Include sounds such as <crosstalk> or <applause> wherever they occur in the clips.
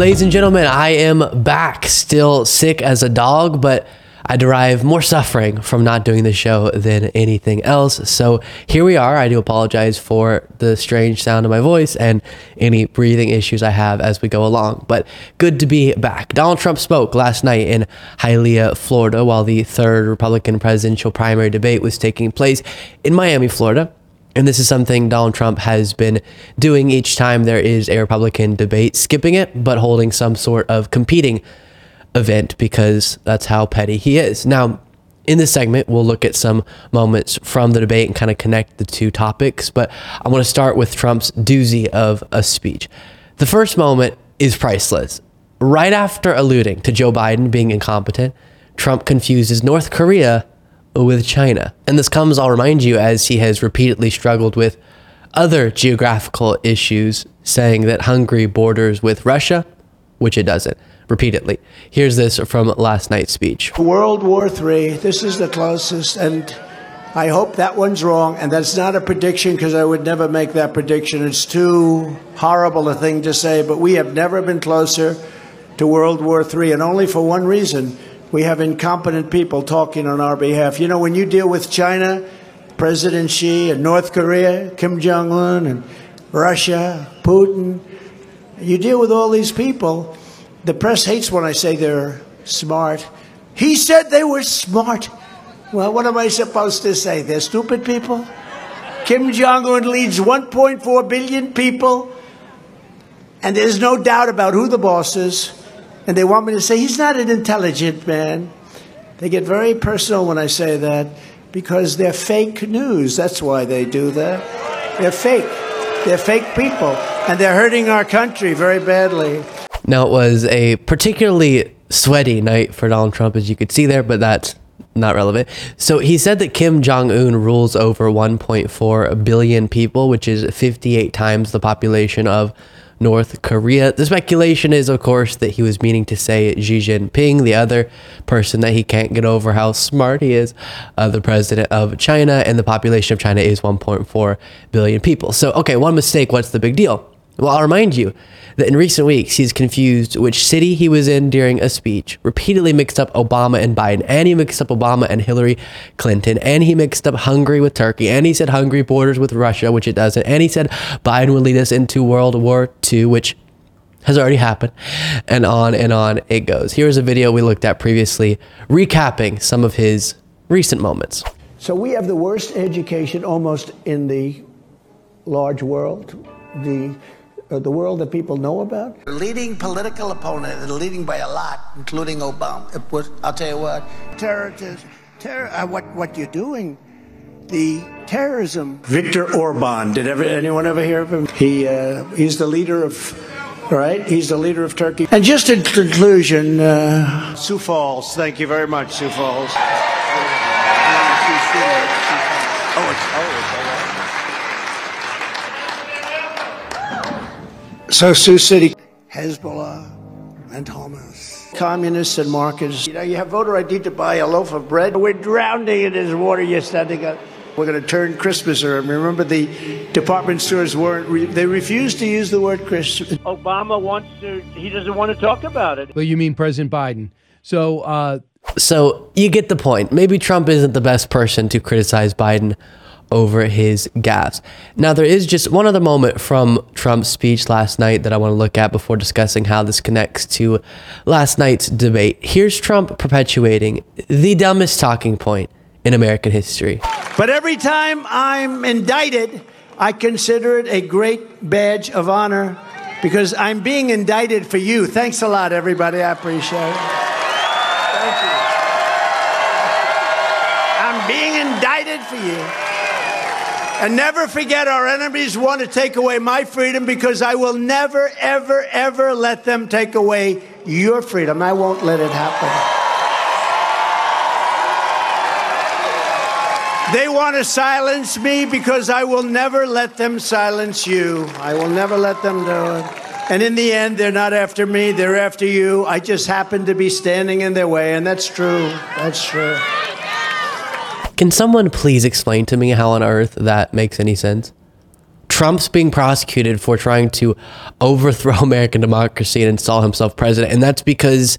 Ladies and gentlemen, I am back, still sick as a dog, but I derive more suffering from not doing the show than anything else. So here we are. I do apologize for the strange sound of my voice and any breathing issues I have as we go along, but good to be back. Donald Trump spoke last night in Hialeah, Florida, while the third Republican presidential primary debate was taking place in Miami, Florida. And this is something Donald Trump has been doing each time there is a Republican debate, skipping it, but holding some sort of competing event because that's how petty he is. Now, in this segment, we'll look at some moments from the debate and kind of connect the two topics. But I want to start with Trump's doozy of a speech. The first moment is priceless. Right after alluding to Joe Biden being incompetent, Trump confuses North Korea with China. And this comes, I'll remind you, as he has repeatedly struggled with other geographical issues, saying that Hungary borders with Russia, which it doesn't, repeatedly. Here's this from last night's speech World War III, this is the closest, and I hope that one's wrong. And that's not a prediction because I would never make that prediction. It's too horrible a thing to say, but we have never been closer to World War III, and only for one reason we have incompetent people talking on our behalf. You know, when you deal with China, President Xi, and North Korea, Kim Jong un, and Russia, Putin, you deal with all these people. The press hates when I say they're smart. He said they were smart. Well, what am I supposed to say? They're stupid people? Kim Jong un leads 1.4 billion people, and there's no doubt about who the boss is and they want me to say he's not an intelligent man. They get very personal when I say that because they're fake news. That's why they do that. They're fake. They're fake people, and they're hurting our country very badly. Now, it was a particularly sweaty night for Donald Trump, as you could see there, but that's not relevant. So he said that Kim Jong un rules over 1.4 billion people, which is 58 times the population of North Korea. The speculation is, of course, that he was meaning to say Xi Jinping, the other person that he can't get over how smart he is, uh, the president of China, and the population of China is 1.4 billion people. So, okay, one mistake, what's the big deal? Well, I'll remind you that in recent weeks, he's confused which city he was in during a speech, repeatedly mixed up Obama and Biden, and he mixed up Obama and Hillary Clinton, and he mixed up Hungary with Turkey, and he said Hungary borders with Russia, which it doesn't, and he said Biden would lead us into World War II, which has already happened, and on and on it goes. Here's a video we looked at previously, recapping some of his recent moments. So we have the worst education almost in the large world. The the world that people know about? Leading political opponent, and leading by a lot, including Obama. It was, I'll tell you what. Terrorism, terror, uh, what, what you're doing, the terrorism. Viktor Orban, did ever, anyone ever hear of him? He, uh, he's the leader of right? He's the leader of Turkey. And just in conclusion, uh, Sioux Falls. Thank you very much, Sioux Falls. Oh, it's, oh, it's So Sioux City, Hezbollah, and Hamas. Communists and Marxists. You know, you have voter ID to buy a loaf of bread. We're drowning in this water you're standing up. We're going to turn Christmas around. Remember, the department stores weren't, they refused to use the word Christmas. Obama wants to, he doesn't want to talk about it. Well, you mean President Biden. So, uh, so you get the point. Maybe Trump isn't the best person to criticize Biden over his gaffes. Now, there is just one other moment from Trump's speech last night that I want to look at before discussing how this connects to last night's debate. Here's Trump perpetuating the dumbest talking point in American history. But every time I'm indicted, I consider it a great badge of honor because I'm being indicted for you. Thanks a lot, everybody. I appreciate it. Thank you. I'm being indicted for you. And never forget, our enemies want to take away my freedom because I will never, ever, ever let them take away your freedom. I won't let it happen. They want to silence me because I will never let them silence you. I will never let them do it. And in the end, they're not after me, they're after you. I just happen to be standing in their way, and that's true. That's true. Can someone please explain to me how on earth that makes any sense? Trump's being prosecuted for trying to overthrow <laughs> American democracy and install himself president. And that's because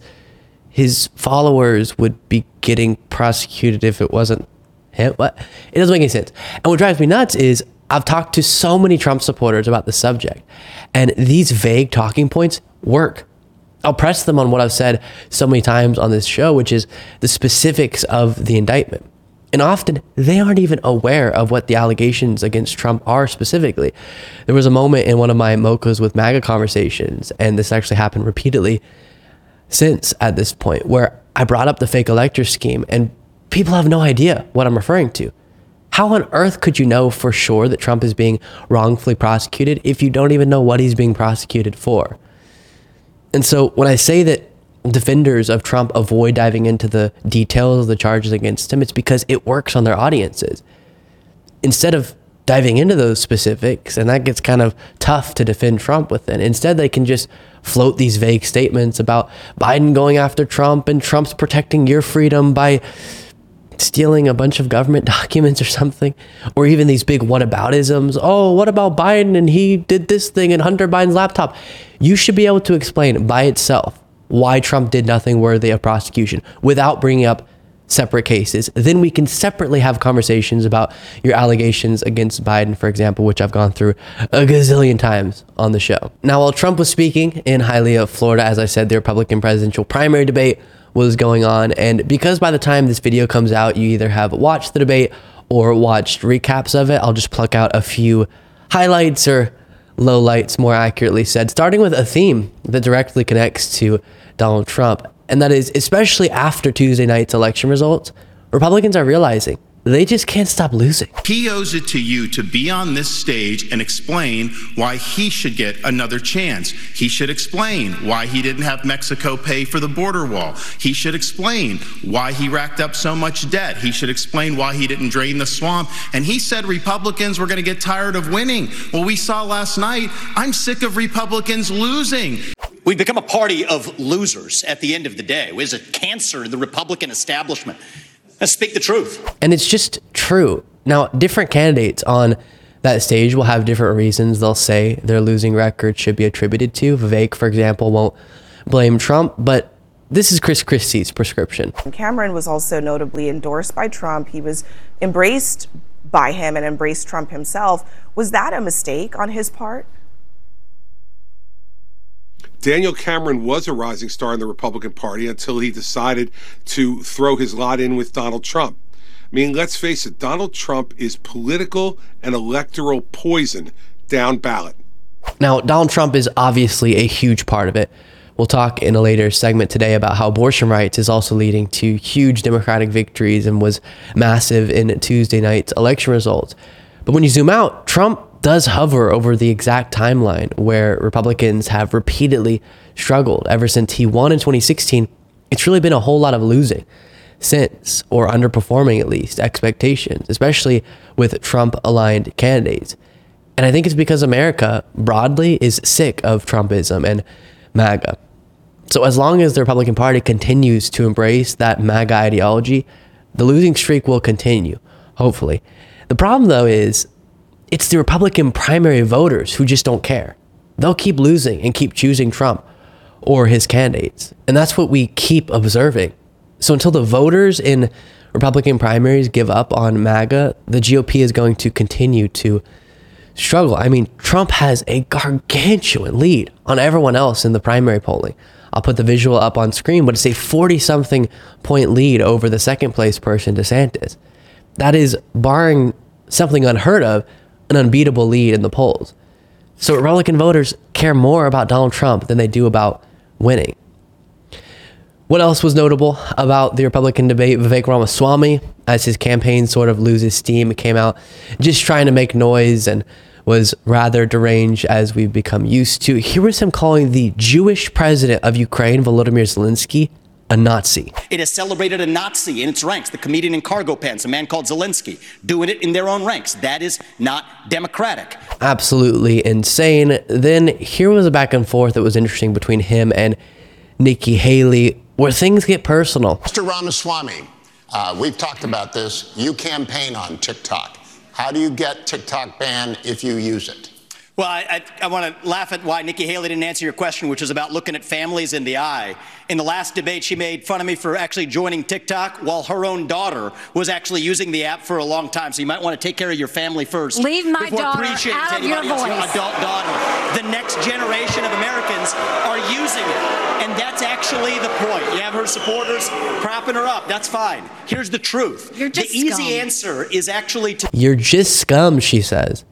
his followers would be getting prosecuted if it wasn't him. What? It doesn't make any sense. And what drives me nuts is I've talked to so many Trump supporters about the subject, and these vague talking points work. I'll press them on what I've said so many times on this show, which is the specifics of the indictment. And often they aren't even aware of what the allegations against Trump are specifically. There was a moment in one of my Mochas with MAGA conversations, and this actually happened repeatedly since at this point, where I brought up the fake elector scheme, and people have no idea what I'm referring to. How on earth could you know for sure that Trump is being wrongfully prosecuted if you don't even know what he's being prosecuted for? And so when I say that defenders of Trump avoid diving into the details of the charges against him, it's because it works on their audiences. Instead of diving into those specifics, and that gets kind of tough to defend Trump within, instead they can just float these vague statements about Biden going after Trump and Trump's protecting your freedom by stealing a bunch of government <laughs> documents or something, or even these big whataboutisms. Oh, what about Biden and he did this thing in Hunter Biden's laptop? You should be able to explain by itself why Trump did nothing worthy of prosecution without bringing up separate cases. Then we can separately have conversations about your allegations against Biden, for example, which I've gone through a gazillion times on the show. Now, while Trump was speaking in Hialeah, Florida, as I said, the Republican presidential primary debate was going on. And because by the time this video comes out, you either have watched the debate or watched recaps of it, I'll just pluck out a few highlights or lowlights, more accurately said, starting with a theme that directly connects to Donald Trump. And that is, especially after Tuesday night's election results, Republicans are realizing they just can't stop losing. He owes it to you to be on this stage and explain why he should get another chance. He should explain why he didn't have Mexico pay for the border wall. He should explain why he racked up so much debt. He should explain why he didn't drain the swamp. And he said Republicans were going to get tired of winning. Well, we saw last night, I'm sick of Republicans losing. We've become a party of losers at the end of the day. It was a cancer in the Republican establishment. Let's speak the truth. And it's just true. Now, different candidates on that stage will have different reasons they'll say their losing record should be attributed to. Vivek, for example, won't blame Trump, but this is Chris Christie's prescription. Cameron was also notably endorsed by Trump. He was embraced by him and embraced Trump himself. Was that a mistake on his part? Daniel Cameron was a rising star in the Republican Party until he decided to throw his lot in with Donald Trump. I mean, let's face it, Donald Trump is political and electoral poison down ballot. Now, Donald Trump is obviously a huge part of it. We'll talk in a later segment today about how abortion rights is also leading to huge Democratic victories and was massive in Tuesday night's election results. But when you zoom out, Trump does hover over the exact timeline where Republicans have repeatedly struggled ever since he won in 2016. It's really been a whole lot of losing since, or underperforming at least, expectations, especially with Trump aligned candidates. And I think it's because America broadly is sick of Trumpism and MAGA. So as long as the Republican Party continues to embrace that MAGA ideology, the losing streak will continue, hopefully. The problem, though, is it's the Republican primary voters who just don't care. They'll keep losing and keep choosing Trump or his candidates. And that's what we keep observing. So until the voters in Republican primaries give up on MAGA, the GOP is going to continue to struggle. I mean, Trump has a gargantuan lead on everyone else in the primary polling. I'll put the visual up on screen, but it's a 40 something point lead over the second place person, DeSantis. That is, barring something unheard of, an unbeatable lead in the polls. So Republican voters care more about Donald Trump than they do about winning. What else was notable about the Republican debate? Vivek Ramaswamy, as his campaign sort of loses steam, came out just trying to make noise and was rather deranged as we've become used to. Here was him calling the Jewish president of Ukraine, Volodymyr Zelensky, a Nazi. It has celebrated a Nazi in its ranks, the comedian in cargo pants, a man called Zelensky, doing it in their own ranks. That is not democratic. Absolutely insane. Then here was a back and forth that was interesting between him and Nikki Haley, where things get personal. Mr. Ramaswamy, uh, we've talked about this. You campaign on TikTok. How do you get TikTok banned if you use it? Well, I, I, I want to laugh at why Nikki Haley didn't answer your question, which is about looking at families in the eye. In the last debate, she made fun of me for actually joining TikTok while her own daughter was actually using the app for a long time. So you might want to take care of your family first. Leave my daughter out of your anybody else, your voice. adult daughter. The next generation of Americans are using it. And that's actually the point. You have her supporters propping her up. That's fine. Here's the truth. You're just the easy scum. answer is actually to You're just scum, she says.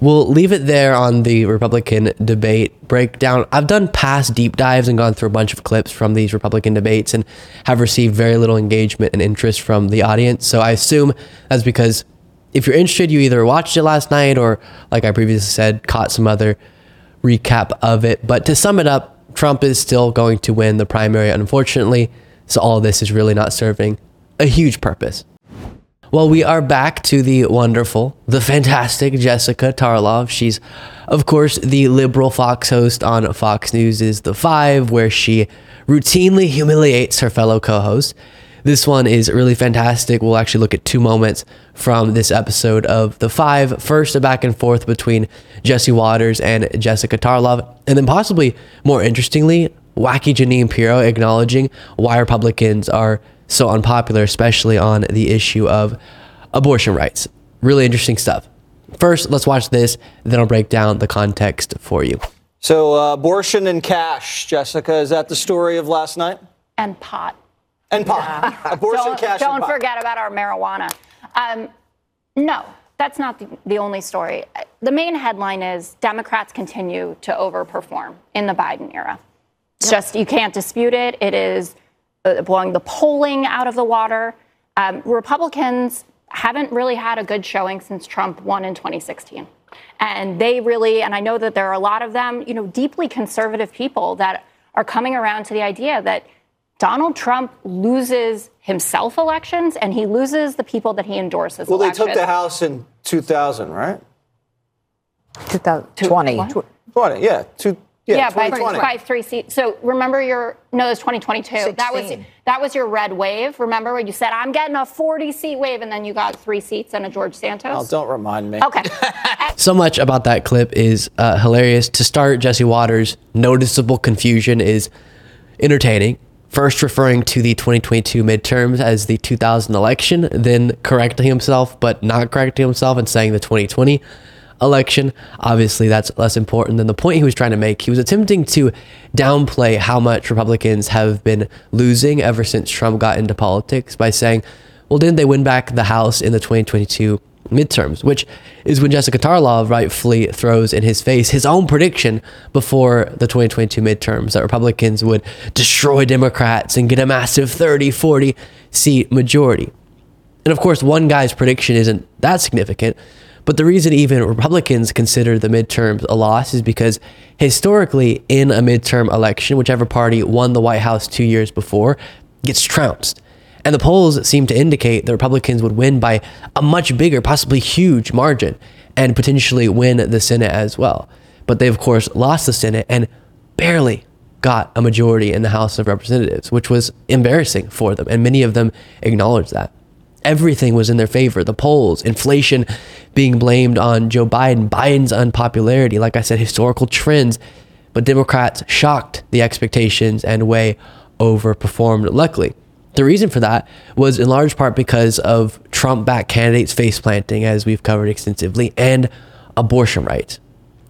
We'll leave it there on the Republican debate breakdown. I've done past deep dives and gone through a bunch of clips from these Republican debates and have received very little engagement and interest from the audience. So I assume that's because if you're interested, you either watched it last night or, like I previously said, caught some other recap of it. But to sum it up, Trump is still going to win the primary, unfortunately. So all this is really not serving a huge purpose. Well, we are back to the wonderful, the fantastic Jessica Tarlov. She's, of course, the liberal Fox host on Fox News is The Five, where she routinely humiliates her fellow co hosts. This one is really fantastic. We'll actually look at two moments from this episode of The Five. First, a back and forth between Jesse Watters and Jessica Tarlov, and then possibly more interestingly, wacky Jeanine Pirro acknowledging why Republicans are so unpopular, especially on the issue of abortion rights. Really interesting stuff. First, let's watch this, then I'll break down the context for you. So, uh, abortion and cash, Jessica, is that the story of last night? and pot. And pot. <laughs> abortion, don't cash, don't and pot. forget about our marijuana. Um, no, that's not the, the only story. The main headline is Democrats continue to overperform in the Biden era. It's just, you can't dispute it. It is blowing the polling out of the water. Um, Republicans haven't really had a good showing since Trump won in 2016. And they really, and I know that there are a lot of them, you know, deeply conservative people that are coming around to the idea that Donald Trump loses himself elections and he loses the people that he endorses Well, they took the House in 2000, right? 2020. 20, yeah. Two, yeah, yeah by, by three seats. So remember your no, it was 2022. That was that was your red wave. Remember when you said I'm getting a 40 seat wave, and then you got three seats and a George Santos. Oh, don't remind me. Okay. <laughs> So much about that clip is uh, hilarious. To start, Jesse Watters' noticeable confusion is entertaining. First referring to the 2022 midterms as the 2000 election, then correcting himself, but not correcting himself and saying the 2020 election. Obviously, that's less important than the point he was trying to make. He was attempting to downplay how much Republicans have been losing ever since Trump got into politics by saying, well, didn't they win back the House in the 2022 midterms? Which is when Jessica Tarlov rightfully throws in his face his own prediction before the 2022 midterms that Republicans would destroy Democrats and get a massive 30, 40 seat majority. And of course, one guy's prediction isn't that significant. But the reason even Republicans consider the midterms a loss is because historically, in a midterm election, whichever party won the White House two years before gets trounced. And the polls seem to indicate the Republicans would win by a much bigger, possibly huge margin, and potentially win the Senate as well. But they, of course, lost the Senate and barely got a majority in the House of Representatives, which was embarrassing for them. And many of them acknowledged that everything was in their favor. The polls, inflation being blamed on Joe Biden, Biden's unpopularity, like I said, historical trends. But Democrats shocked the expectations and way overperformed, luckily. The reason for that was in large part because of Trump backed candidates face planting, as we've covered extensively, and abortion rights.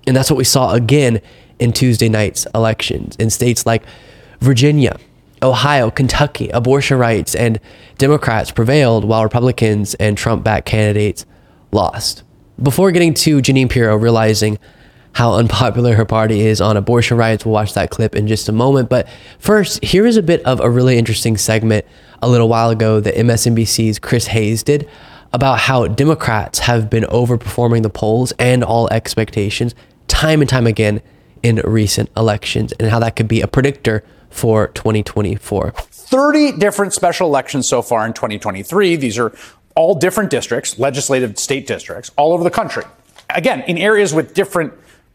And that's what we saw again in Tuesday night's elections in states like Virginia, Ohio, Kentucky, abortion rights and Democrats prevailed while Republicans and Trump backed candidates lost. Before getting to Jeanine Pirro realizing how unpopular her party is on abortion rights, we'll watch that clip in just a moment. But first, here is a bit of a really interesting segment a little while ago that MSNBC's Chris Hayes did about how Democrats have been overperforming the polls and all expectations time and time again in recent elections and how that could be a predictor for 2024. 30 different special elections so far in 2023. These are all different districts, legislative state districts, all over the country. Again, in areas with different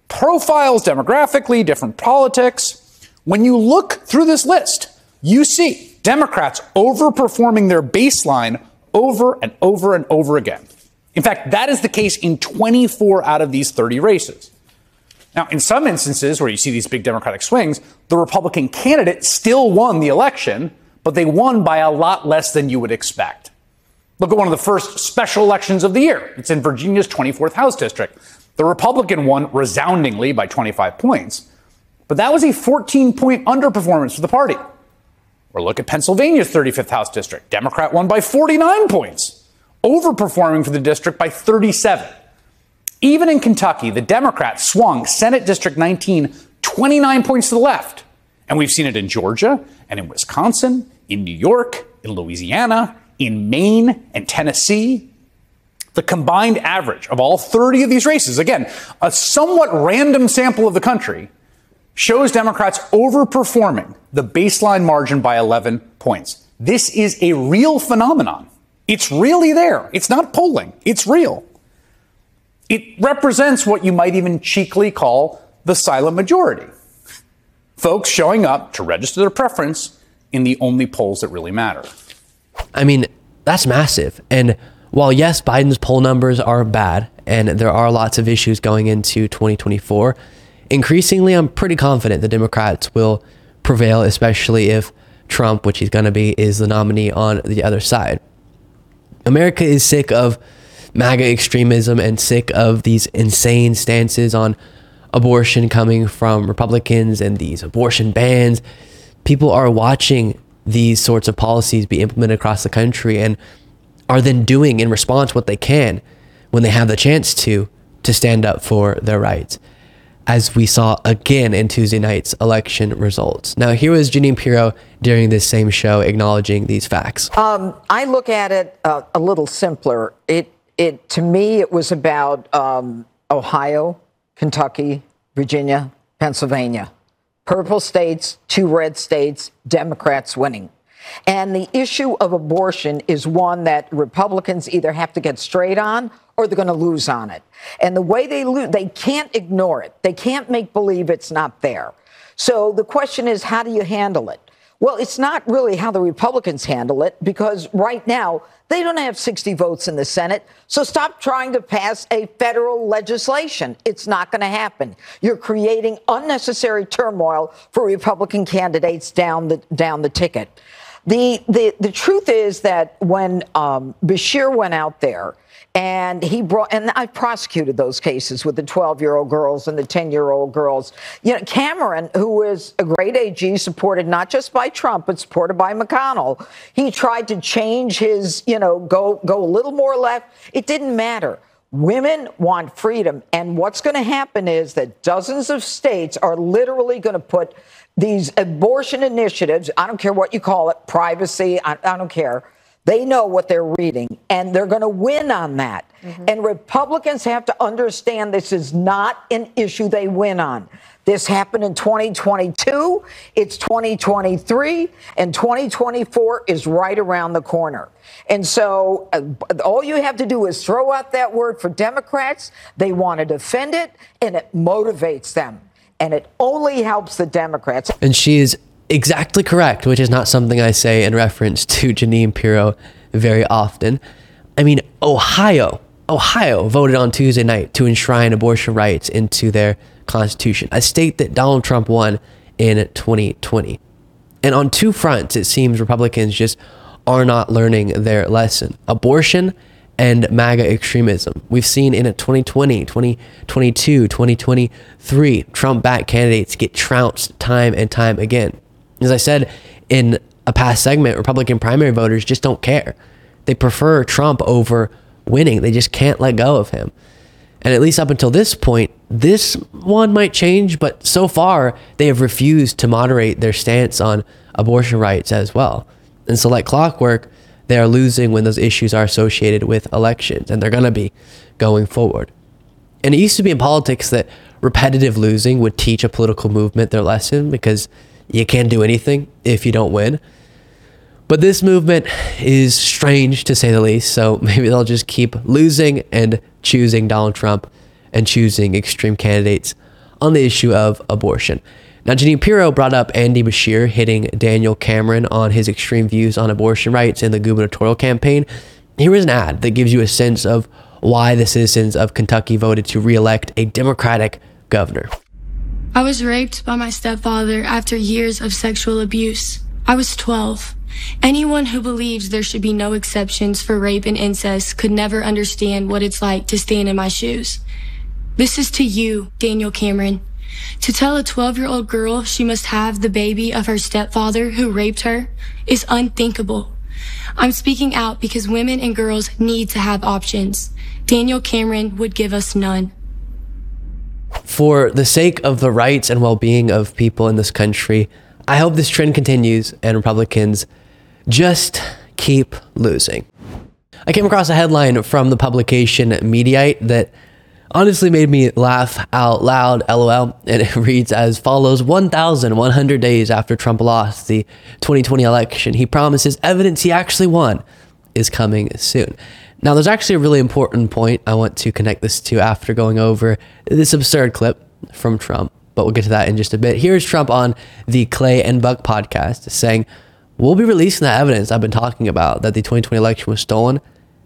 profiles demographically, different politics. When you look through this list, you see Democrats overperforming their baseline over and over and over again. In fact, that is the case in 24 out of these 30 races. Now, in some instances where you see these big Democratic swings, the Republican candidate still won the election, but they won by a lot less than you would expect. Look at one of the first special elections of the year. It's in Virginia's 24th House District. The Republican won resoundingly by 25 points, but that was a 14 point underperformance for the party. Or look at Pennsylvania's 35th House District. Democrat won by 49 points, overperforming for the district by 37. Even in Kentucky, the Democrats swung Senate District 19 29 points to the left. And we've seen it in Georgia and in Wisconsin, in New York, in Louisiana, in Maine and Tennessee. The combined average of all 30 of these races, again, a somewhat random sample of the country, shows Democrats overperforming the baseline margin by 11 points. This is a real phenomenon. It's really there. It's not polling, it's real. It represents what you might even cheekily call the silent majority. Folks showing up to register their preference in the only polls that really matter. I mean, that's massive. And while yes, Biden's poll numbers are bad and there are lots of issues going into 2024, increasingly I'm pretty confident the Democrats will prevail, especially if Trump, which he's going to be, is the nominee on the other side. America is sick of MAGA extremism and sick of these insane stances on abortion coming from Republicans and these abortion bans. People are watching these sorts of policies be implemented across the country and are then doing in response what they can when they have the chance to to stand up for their rights as we saw again in Tuesday night's election results. Now, here was Jeanine Pirro during this same show acknowledging these facts. Um, I look at it uh, a little simpler. It, it to me, it was about um, Ohio, Kentucky, Virginia, Pennsylvania. Purple states, two red states, Democrats winning. And the issue of abortion is one that Republicans either have to get straight on or they're going to lose on it. And the way they lose, they can't ignore it. They can't make believe it's not there. So the question is, how do you handle it? Well, it's not really how the Republicans handle it because right now they don't have 60 votes in the Senate. So stop trying to pass a federal legislation. It's not going to happen. You're creating unnecessary turmoil for Republican candidates down the down the ticket. The the the truth is that when um, Beshear went out there and he brought, and I prosecuted those cases with the 12 year old girls and the 10 year old girls. You know, Cameron, who is a great AG, supported not just by Trump, but supported by McConnell, he tried to change his, you know, go, go a little more left. It didn't matter. Women want freedom. And what's going to happen is that dozens of states are literally going to put these abortion initiatives, I don't care what you call it, privacy, I, I don't care they know what they're reading, and they're going to win on that. Mm-hmm. And Republicans have to understand this is not an issue they win on. This happened in 2022, it's 2023, and 2024 is right around the corner. And so uh, all you have to do is throw out that word for Democrats. They want to defend it, and it motivates them. And it only helps the Democrats. And she is exactly correct, which is not something I say in reference <laughs> to Jeanine Pirro very often. I mean, Ohio, Ohio voted on Tuesday night to enshrine abortion rights into their constitution, a state that Donald Trump won in 2020. And on two fronts, it seems Republicans just are not learning their lesson abortion and MAGA extremism. We've seen in 2020, 2022, 2023, Trump backed candidates get trounced time and time again. As I said in a past segment, Republican primary voters just don't care. They prefer Trump over winning. They just can't let go of him. And at least up until this point, this one might change, but so far they have refused to moderate their stance on abortion rights as well. And so, like clockwork, they are losing when those issues are associated with elections, and they're going to be going forward. And it used to be in politics that repetitive losing would teach a political movement their lesson because you can't do anything if you don't win. But this movement is strange to say the least. So <laughs> maybe they'll just keep losing and choosing Donald Trump and choosing extreme candidates on the issue of abortion. Now, Jeanine Pirro brought up Andy Beshear hitting Daniel Cameron on his extreme views on abortion rights in the gubernatorial campaign. Here is an ad that gives you a sense of why the citizens of Kentucky voted to reelect a Democratic governor. I was raped by my stepfather after years of sexual abuse. I was 12. Anyone who believes there should be no exceptions for rape and incest could never understand what it's like to stand in my shoes. This is to you, Daniel Cameron. To tell a 12 year old girl she must have the baby of her stepfather who raped her is unthinkable. I'm speaking out because women and girls need to have options. Daniel Cameron would give us none. For the sake of the rights and well being of people in this country, I hope this trend continues and Republicans just keep losing. I came across a headline from the publication Mediaite that honestly made me laugh out loud, lol. And it <laughs> reads as follows 1,100 days after Trump lost the 2020 election, he promises evidence he actually won is coming soon. Now, there's actually a really important point I want to connect this to after going over this absurd clip from Trump, but we'll get to that in just a bit. Here's Trump on the Clay and Buck podcast saying, We'll be releasing that evidence I've been talking about that the 2020 election was stolen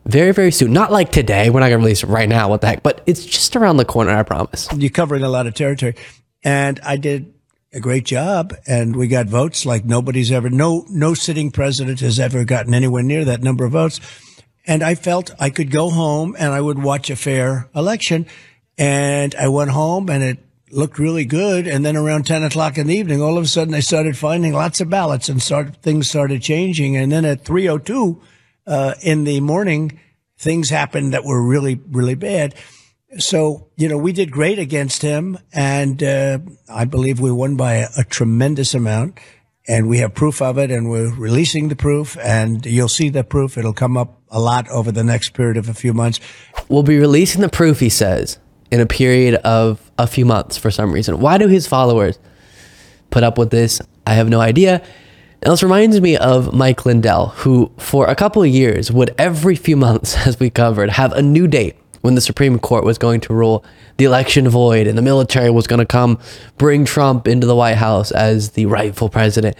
very, very soon. Not like today. We're not going to release it right now. What the heck? But it's just around the corner, I promise. You're covering a lot of territory. And I did a great job and we got votes like nobody's ever, no, no sitting president has ever gotten anywhere near that number of votes. And I felt I could go home and I would watch a fair election. And I went home and it looked really good. And then around 10 o'clock in the evening, all of a sudden I started finding lots of ballots and started, things started changing. And then at 302, uh, in the morning, things happened that were really, really bad. So, you know, we did great against him. And, uh, I believe we won by a, a tremendous amount and we have proof of it and we're releasing the proof and you'll see the proof. It'll come up a lot over the next period of a few months. We'll be releasing the proof, he says, in a period of a few months for some reason. Why do his followers put up with this? I have no idea. Now, this reminds me of Mike Lindell, who for a couple of years would every few months, <laughs> as we covered, have a new date when the Supreme Court was going to rule the election void and the military was going to come bring Trump into the White House as the rightful president.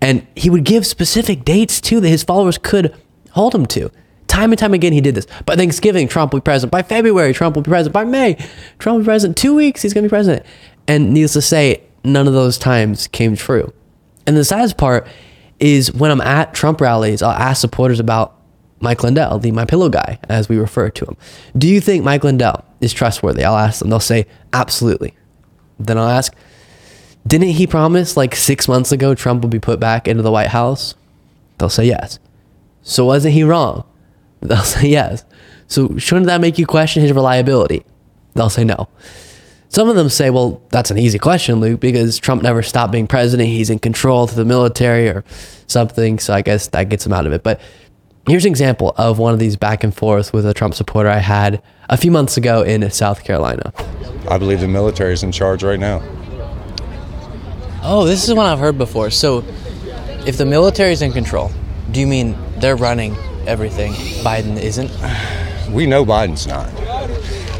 And he would give specific dates too that his followers could hold him to. Time and time again, he did this. By Thanksgiving, Trump will be president. By February, Trump will be president. By May, Trump will be president. Two weeks, he's going to be president. And needless to say, none of those times came true. And the saddest part is when I'm at Trump rallies, I'll ask supporters about Mike Lindell, the My Pillow guy, as we refer to him. Do you think Mike Lindell is trustworthy? I'll ask them. They'll say absolutely. Then I'll ask, didn't he promise like six months ago Trump would be put back into the White House? They'll say yes. So wasn't he wrong? <laughs> They'll say yes. So shouldn't that make you question his reliability? They'll say no. Some of them say, well, that's an easy question, Luke, because Trump never stopped being president. He's in control through the military or something. So I guess that gets him out of it. But here's an example of one of these back and forth with a Trump supporter I had a few months ago in South Carolina. I believe the military is in charge right now. Oh, this is one I've heard before. So if the military is in control, do you mean they're running everything? Biden isn't? <sighs> We know Biden's not.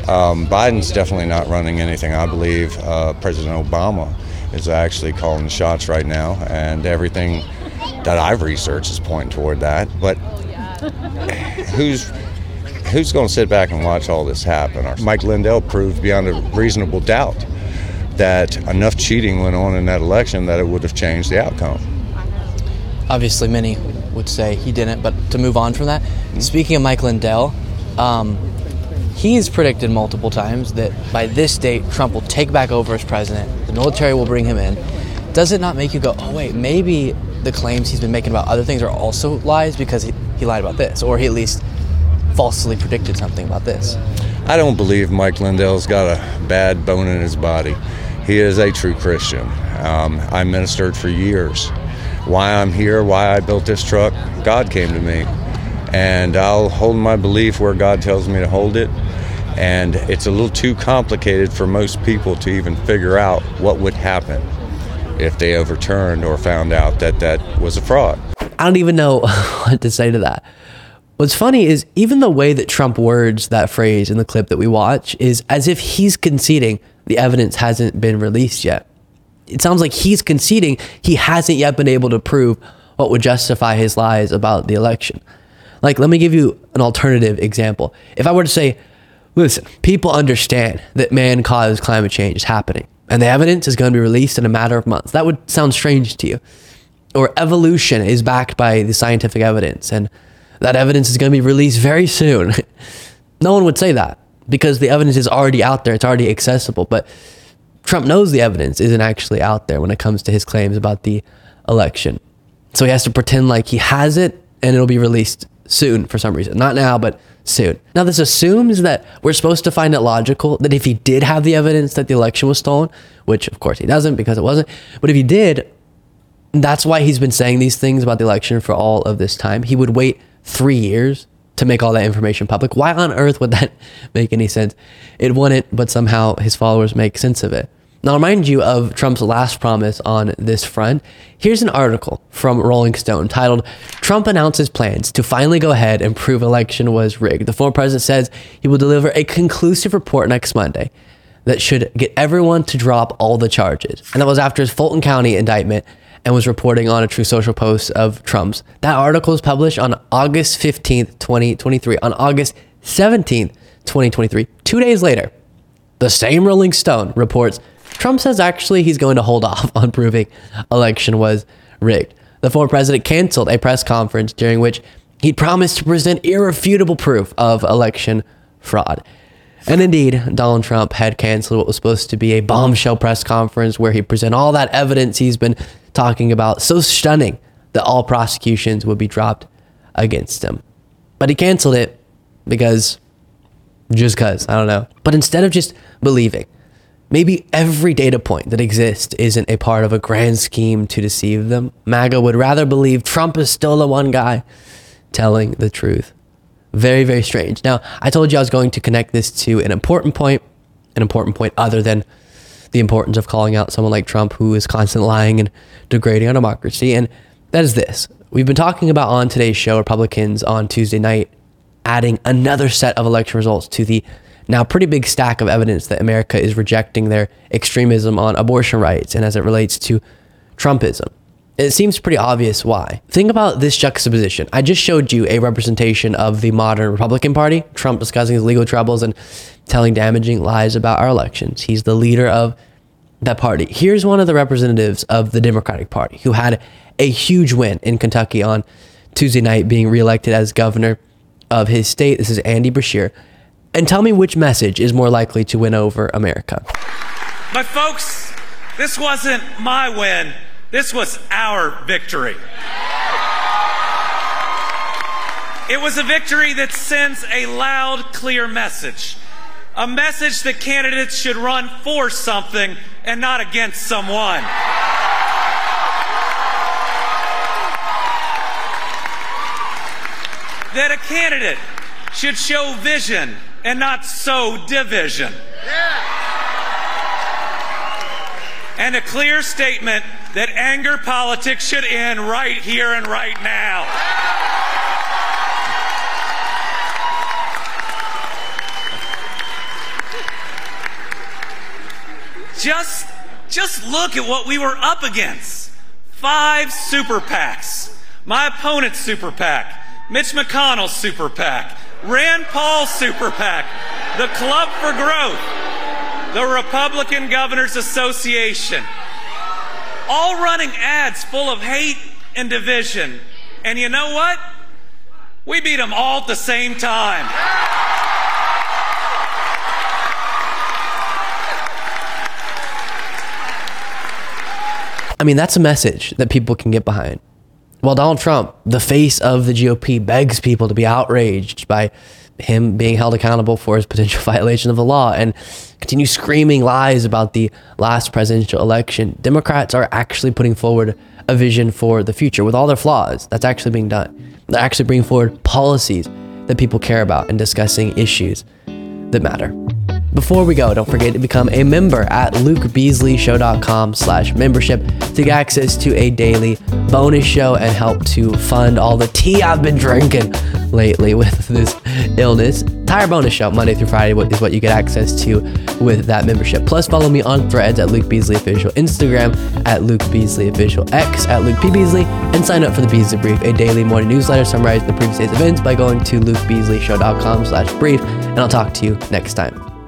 Um, Biden's definitely not running anything. I believe uh, President Obama is actually calling the shots right now, and everything that I've researched is pointing toward that. But <laughs> who's who's going to sit back and watch all this happen? Mike Lindell proved beyond a reasonable doubt that enough cheating went on in that election that it would have changed the outcome. Obviously, many would say he didn't, but to move on from that, mm-hmm. speaking of Mike Lindell, um, he's predicted multiple times that by this date, Trump will take back over as president, the military will bring him in. Does it not make you go, oh, wait, maybe the claims he's been making about other things are also lies because he, lied about this, or he at least falsely predicted something about this? I don't believe Mike Lindell's got a bad bone in his body. He is a true Christian. Um, I ministered for years. Why I'm here, why I built this truck, God came to me. And I'll hold my belief where God tells me to hold it. And it's a little too complicated for most people to even figure out what would happen if they overturned or found out that that was a fraud. I don't even know <laughs> what to say to that. What's funny is even the way that Trump words that phrase in the clip that we watch is as if he's conceding the evidence hasn't been released yet. It sounds like he's conceding he hasn't yet been able to prove what would justify his lies about the election. Like, let me give you an alternative example. If I were to say, listen, people understand that man caused climate change is happening, and the evidence is going to be released in a matter of months. That would sound strange to you. Or evolution is backed by the scientific evidence, and that evidence is going to be released very soon. <laughs> no one would say that because the evidence is already out there, it's already accessible. But Trump knows the evidence isn't actually out there when it comes to his claims about the election. So he has to pretend like he has it and it'll be released soon for some reason. Not now, but soon. Now, this assumes that we're supposed to find it logical that if he did have the evidence that the election was stolen, which of course he doesn't because it wasn't, but if he did, that's why he's been saying these things about the election for all of this time. He would wait three years to make all that information public. Why on earth would that <laughs> make any sense? It wouldn't, but somehow his followers make sense of it. Now, I'll remind you of Trump's last promise on this front. Here's an article from Rolling Stone titled Trump announces plans to finally go ahead and prove election was rigged. The former president says he will deliver a conclusive report next Monday that should get everyone to drop all the charges. And that was after his Fulton County indictment and was reporting on a Truth Social post of Trump's. That article was published on August 15th, 2023. On August 17th, 2023, two days later, the same Rolling Stone reports Trump says actually he's going to hold <laughs> off on proving election was rigged. The former president canceled a press conference during which he promised to present irrefutable proof of election fraud. And indeed, Donald Trump had canceled what was supposed to be a bombshell press conference where he present all that evidence he's been talking about, so stunning that all prosecutions would be dropped against him. But he canceled it because, just because, I don't know. But instead of just believing, maybe every data point that exists isn't a part of a grand scheme to deceive them, MAGA would rather believe Trump is still the one guy telling the truth. Very, very strange. Now, I told you I was going to connect this to an important point, an important point other than the importance of calling out someone like Trump who is constantly lying and degrading our democracy. And that is this. We've been talking about on today's show, Republicans on Tuesday night adding another set of election results to the now pretty big stack of evidence that America is rejecting their extremism on abortion rights and as it relates to Trumpism. It seems pretty obvious why. Think about this juxtaposition. I just showed you a representation of the modern Republican Party, Trump discussing his legal troubles and telling damaging lies about our elections. He's the leader of that party. Here's one of the representatives of the Democratic Party who had a huge win in Kentucky on Tuesday night, being reelected as governor of his state. This is Andy Beshear. And tell me which message is more likely to win over America. My folks, this wasn't my win. This was our victory. It was a victory that sends a loud, clear message. A message that candidates should run for something and not against someone. That a candidate should show vision and not sow division. And a clear statement that anger politics should end right here and right now. Just, just look at what we were up against. Five super PACs. My opponent's super PAC, Mitch McConnell's super PAC, Rand Paul's super PAC, the Club for Growth, the Republican Governors Association, all running ads full of hate and division. And you know what? We beat them all at the same time. I mean, that's a message that people can get behind. While Donald Trump, the face of the GOP, begs people to be outraged by him being held accountable for his potential <laughs> violation of the law and continue screaming lies about the last presidential election, Democrats are actually putting forward a vision for the future with all their flaws. That's actually being done. They're actually bringing forward policies that people care about and discussing issues that matter. Before we go, don't forget to become a member at lukebeasleyshow.com slash membership to get access to a daily bonus show and help to fund all the tea I've been drinking lately with this illness. Entire bonus show, Monday through Friday, is what you get access to with that membership. Plus, follow me on threads at Luke Beasley Official, Instagram at Luke Beasley Official, X at Luke P. Beasley, and sign up for the Beasley Brief, a daily morning newsletter summarizing the previous day's events by going to lukebeasleyshow.com slash brief. And I'll talk to you next time.